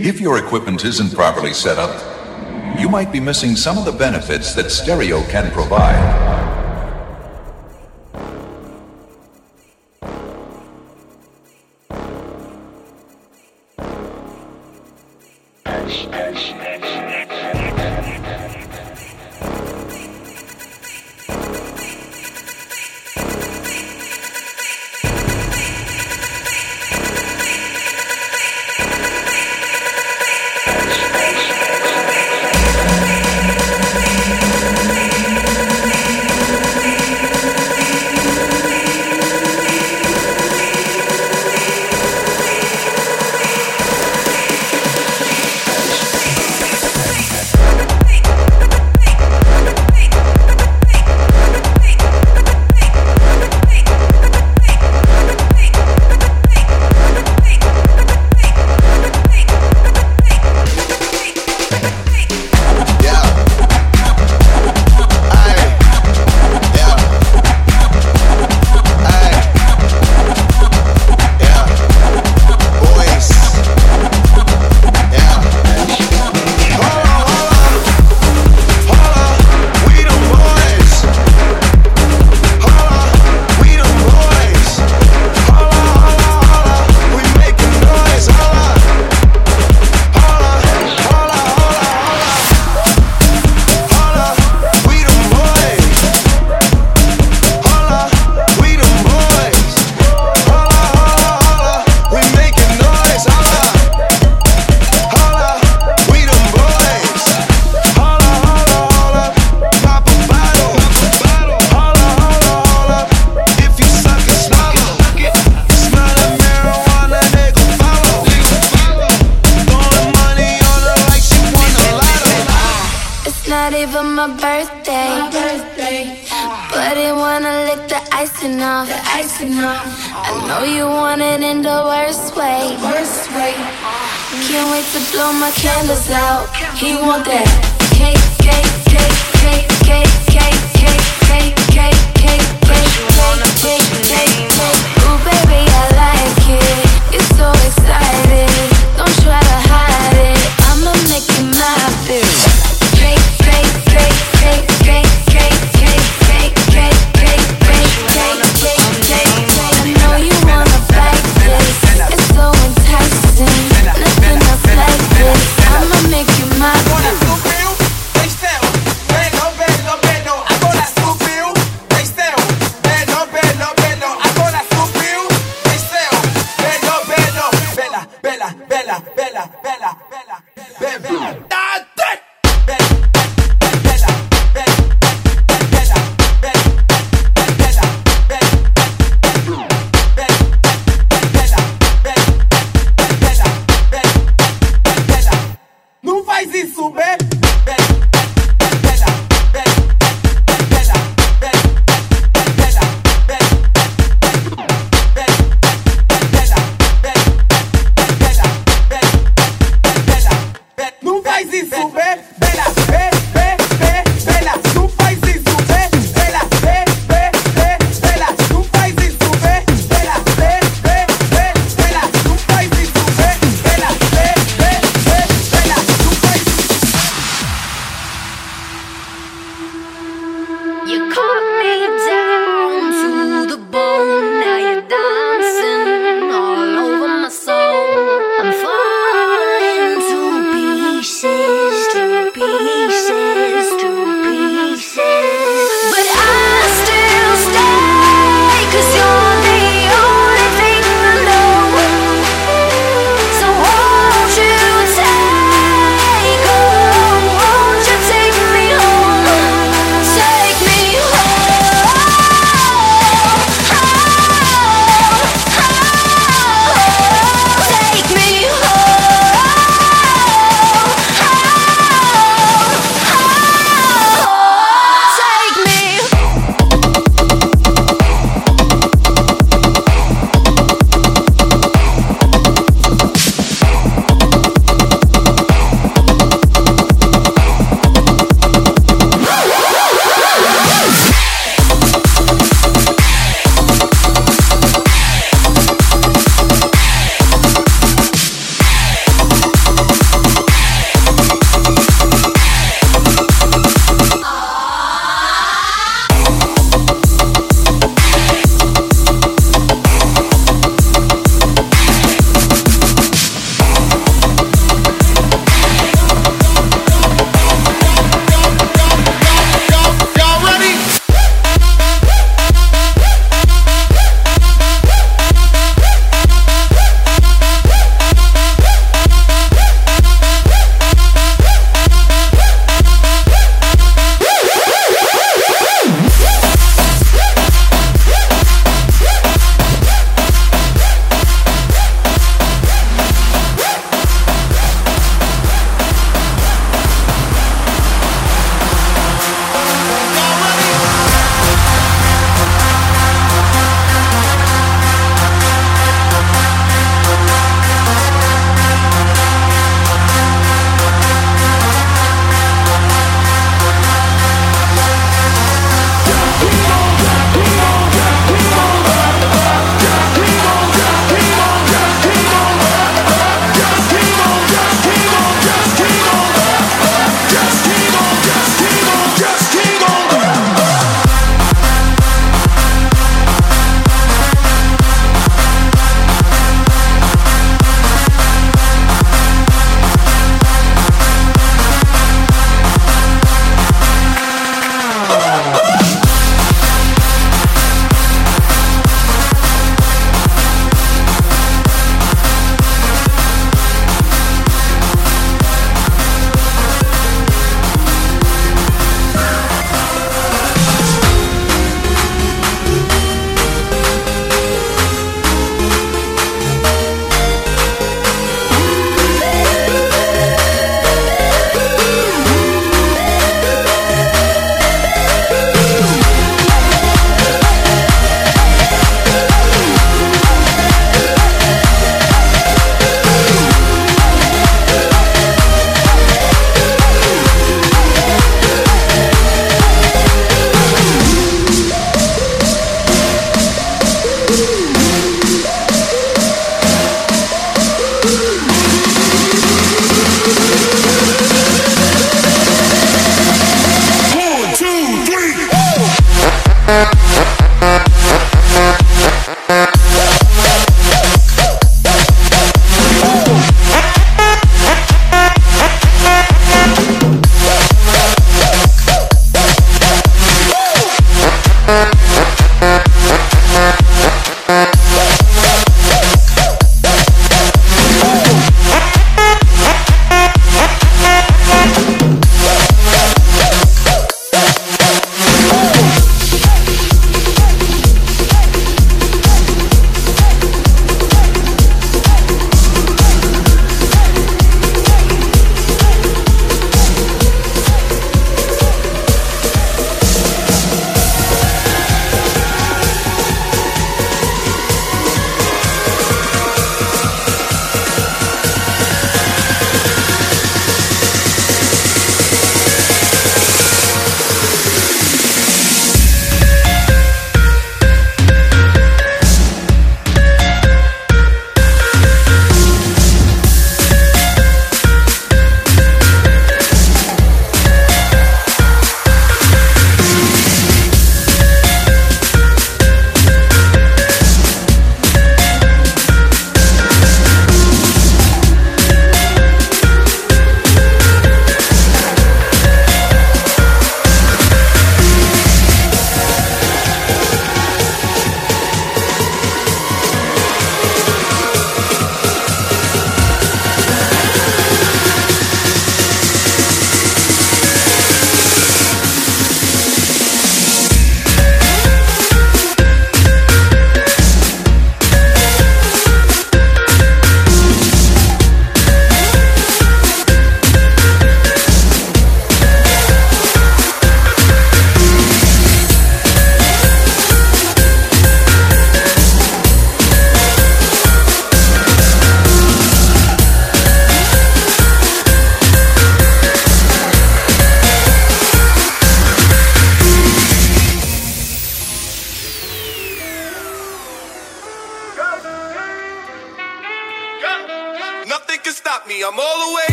If your equipment isn't properly set up, you might be missing some of the benefits that stereo can provide. blow my candles out. He want that cake, cake, cake, cake, cake, cake, cake.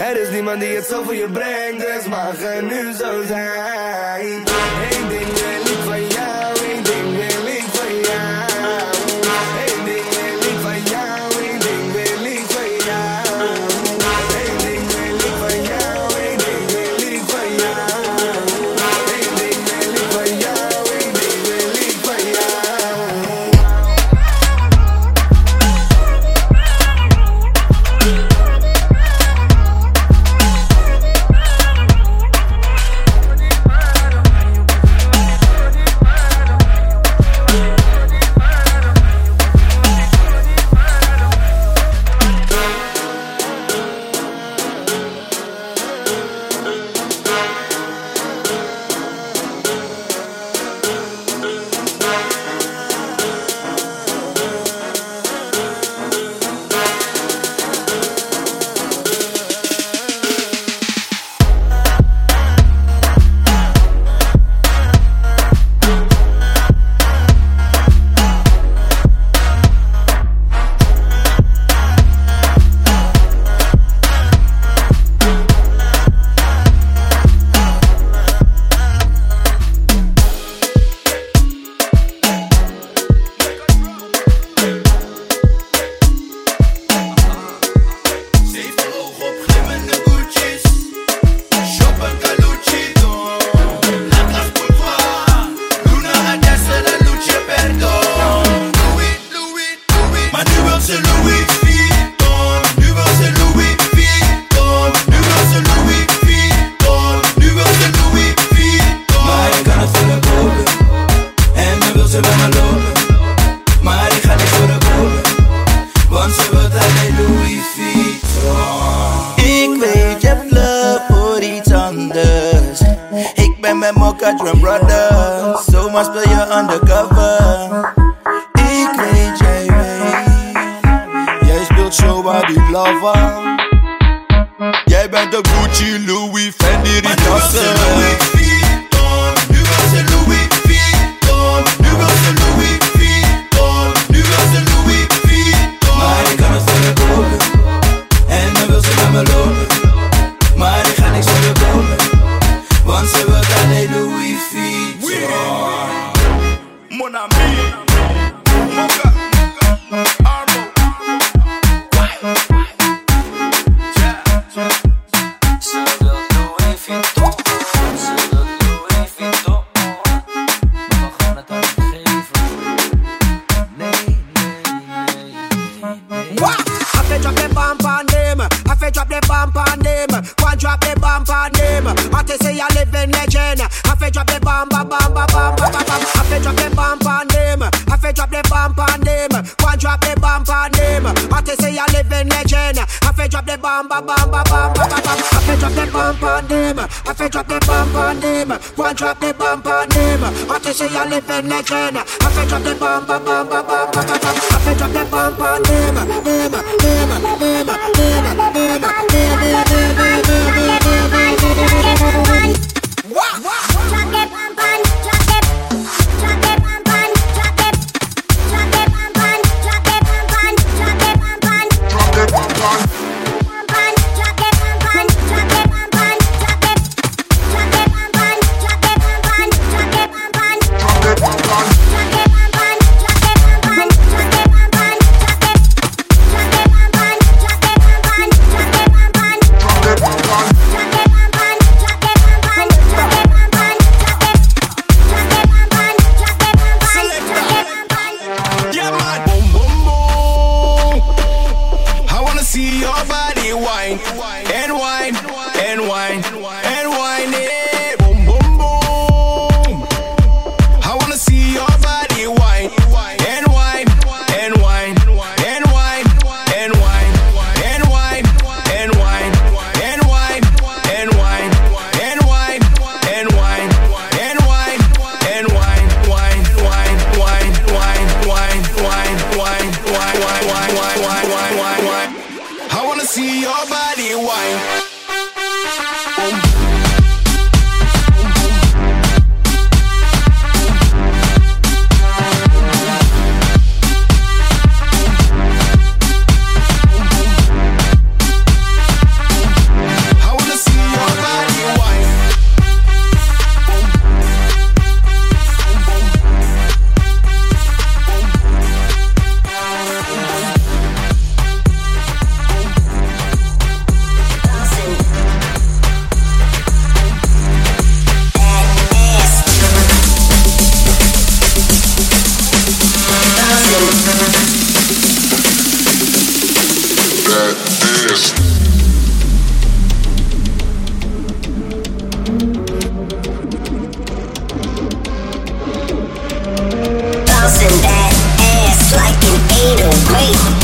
Er is niemand die het zo voor je brengt, dus mag het nu zo zijn. Eén ding wil وصل انا لول ما خلي خرقول وان سبت هللو يفيت Ik weet je hebt love voor iets anders Ik ben met Mokka Drum Brothers. Zomaar speel je undercover. wait.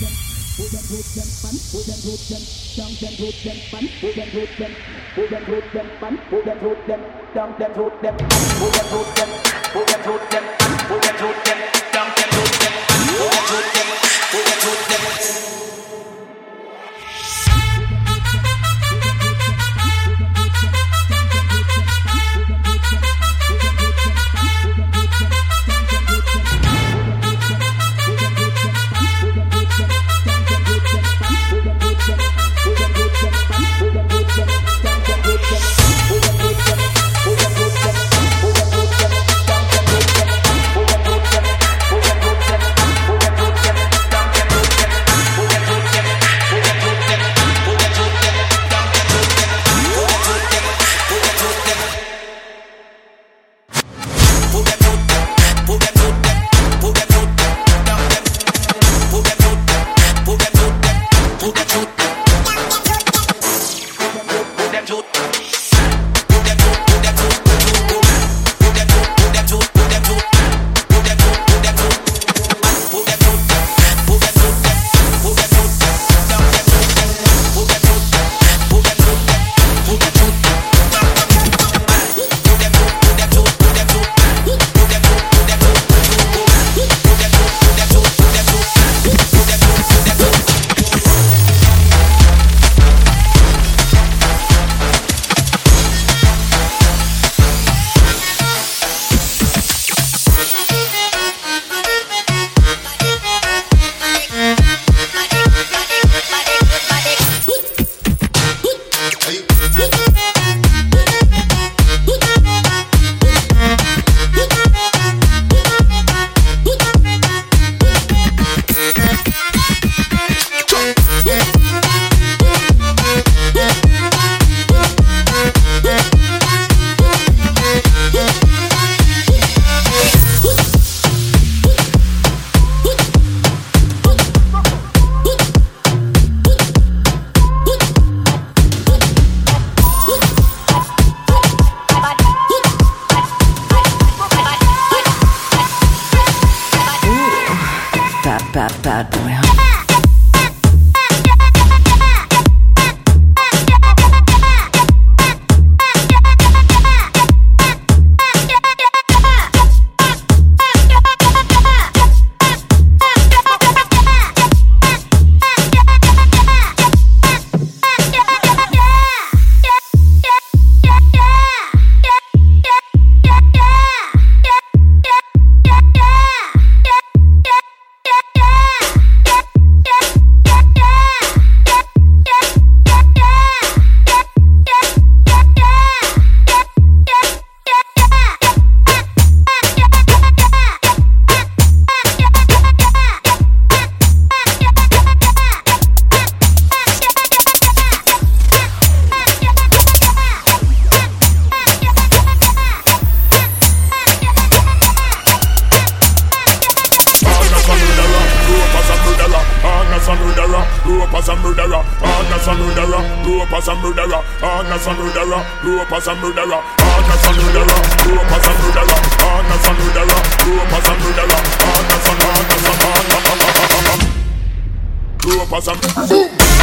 Bad, up as a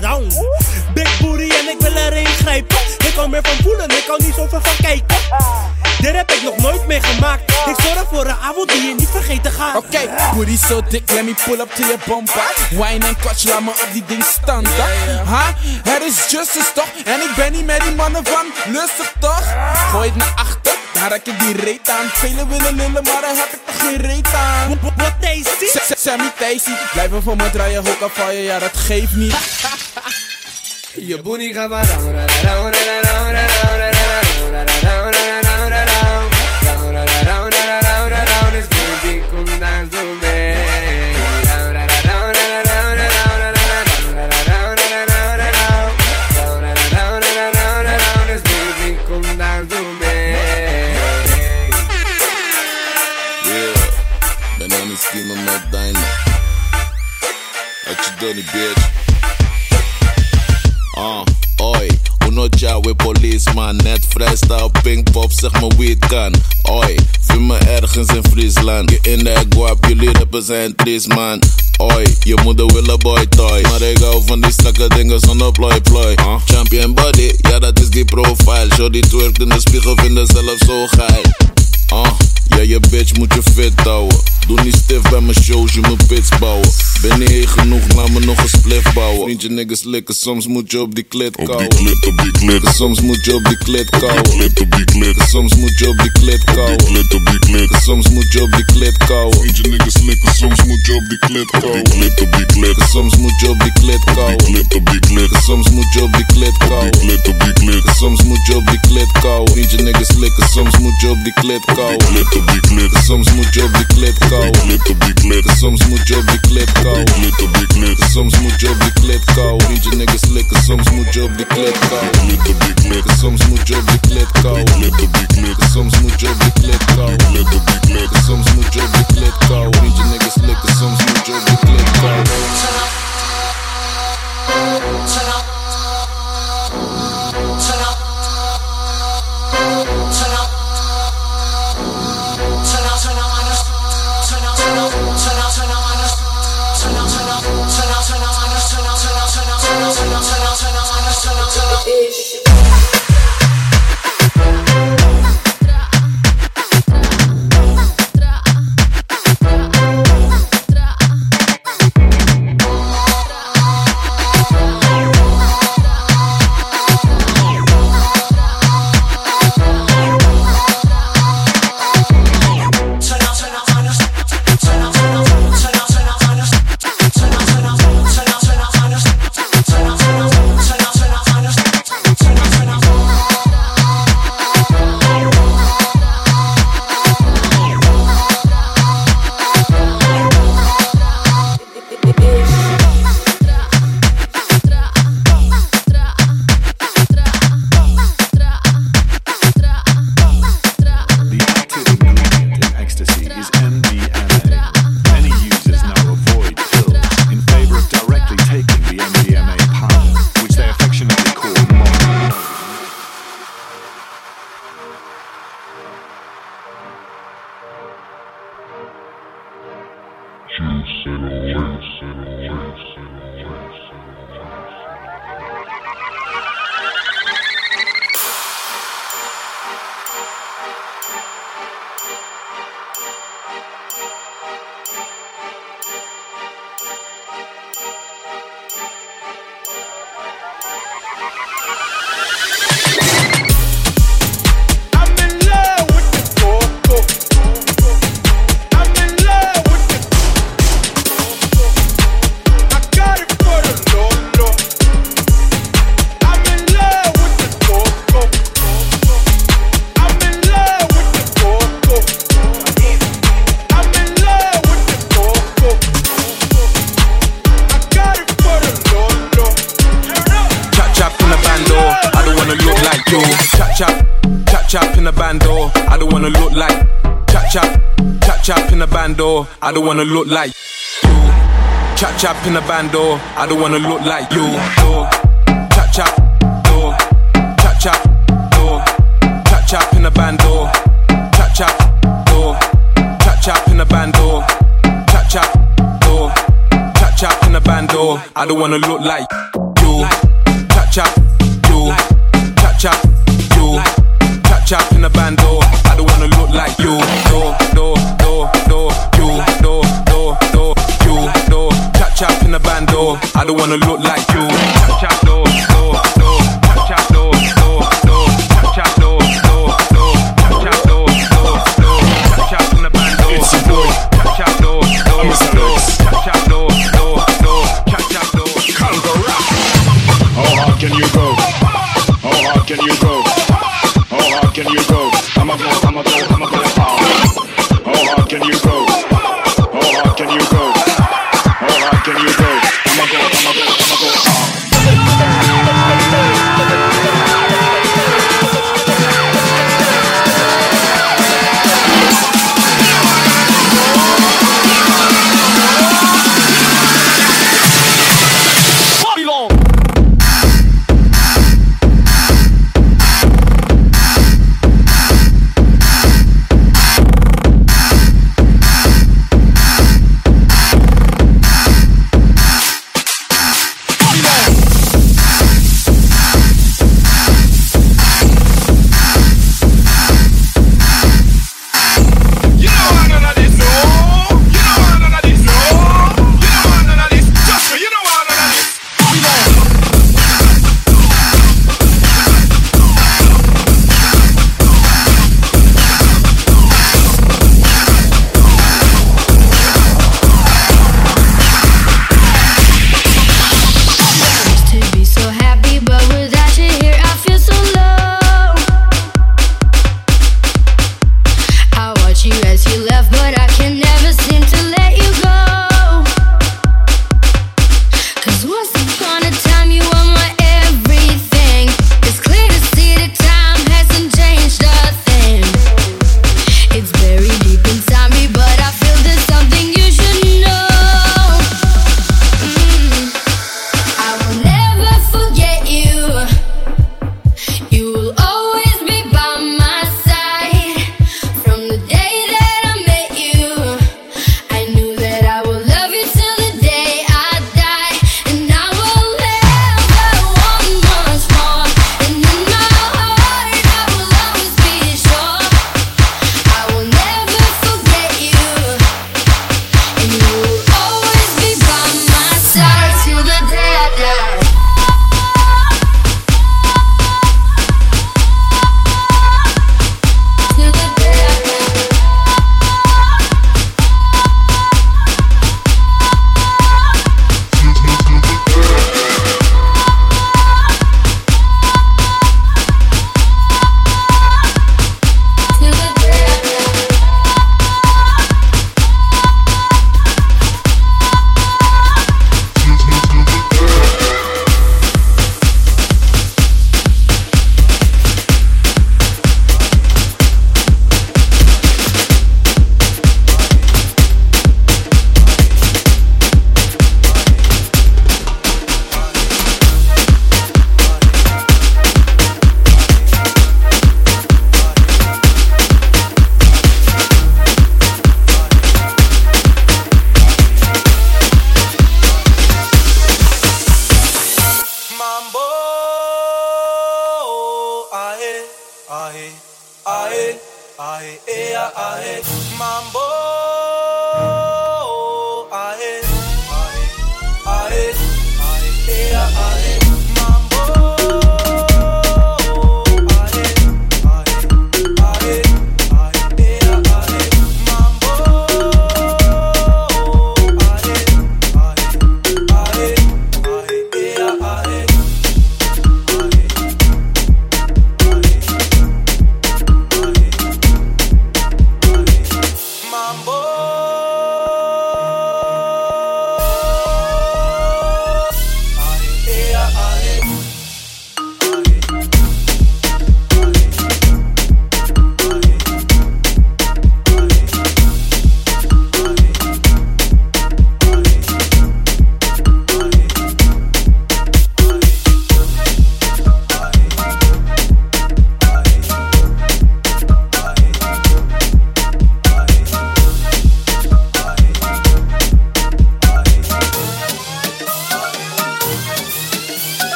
down. Big booty en ik wil erin grijpen. Ik hou meer van voelen, ik hou niet zoveel van kijken. Dit heb ik nog nooit meegemaakt. Ik zorg voor een avond die je niet vergeten gaat. Oké, booty so thick, let me pull up to your bumper. Wine en kotje, laat me op die ding standen. Ha, het is just toch? En ik ben niet met die mannen van lustig toch? Gooi het naar achter, daar heb ik die reet aan. Velen willen lullen, maar daar heb ik toch geen reet aan. Wat tasty? Sammy Tasty, blijven voor me draaien, ook al val je, ja dat geeft niet. Je booty gaat maar Die bitch? Ah, oi. Unocha we policeman. Net freestyle, pinkpop, zeg maar wie het kan. Oi, vind me ergens in Friesland. Je in de guap, jullie rappen zijn triest man. Oi, je moeder wil een boy toy. Maar ik hou van die strakke dingen zonder ploy ploy. Ah, champion body, ja dat is die profile. Show die twerkt in de spiegel, vinden zelf zo geil. Ah, ja je bitch moet je fit houden. Doe niet stif bij mijn shows, je moet pits bouwen. Ben niet heet genoeg, laat me nog een spliff bouwen. Vriendje niggas likken, soms moet je op die klit kouwen. Op die klit, op die klit. Soms moet je op die klit kouwen. Klit op die klit. Soms moet je op die klit kouwen. Klit op die klit. Soms moet je op die klit kouwen. Niggas likken, soms moet je op die klit kouwen. Klit op die klit. Soms moet je op die klit kouwen. Klit op die klit. Soms moet je op die klit kouwen. Op die klit. Soms moet je op die klit kouwen. Niggas likken, soms moet je op die klit kouwen. Op die. Soms moet je op die klit kouwen. Op die je op die. Klit op die klit. Soms moet je op die klit kouwen. клетка. Somos mucho bicletta. Little big clip. Somos mucho bicletta. Ninja niggas lick. Somos mucho bicletta. Little big clip. Somos mucho bicletta. Little big clip. Somos mucho bicletta. Little big clip. Somos mucho bicletta. Ninja niggas lick. Somos mucho bicletta. Turn up. Turn up. Turn up. I don't wanna look like you. Chap chap in the door. I don't wanna look like you. Chap chap, door. Chap chap, door. Chap chap in the bando. Chap chap, door. Chap chap in the bando. Chap chap, door. Chap chap in the door. I don't wanna look like. don't wanna look like you. Door, door, door, can you go? How can you go? I'm a I'm a.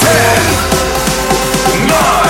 Ten, nine,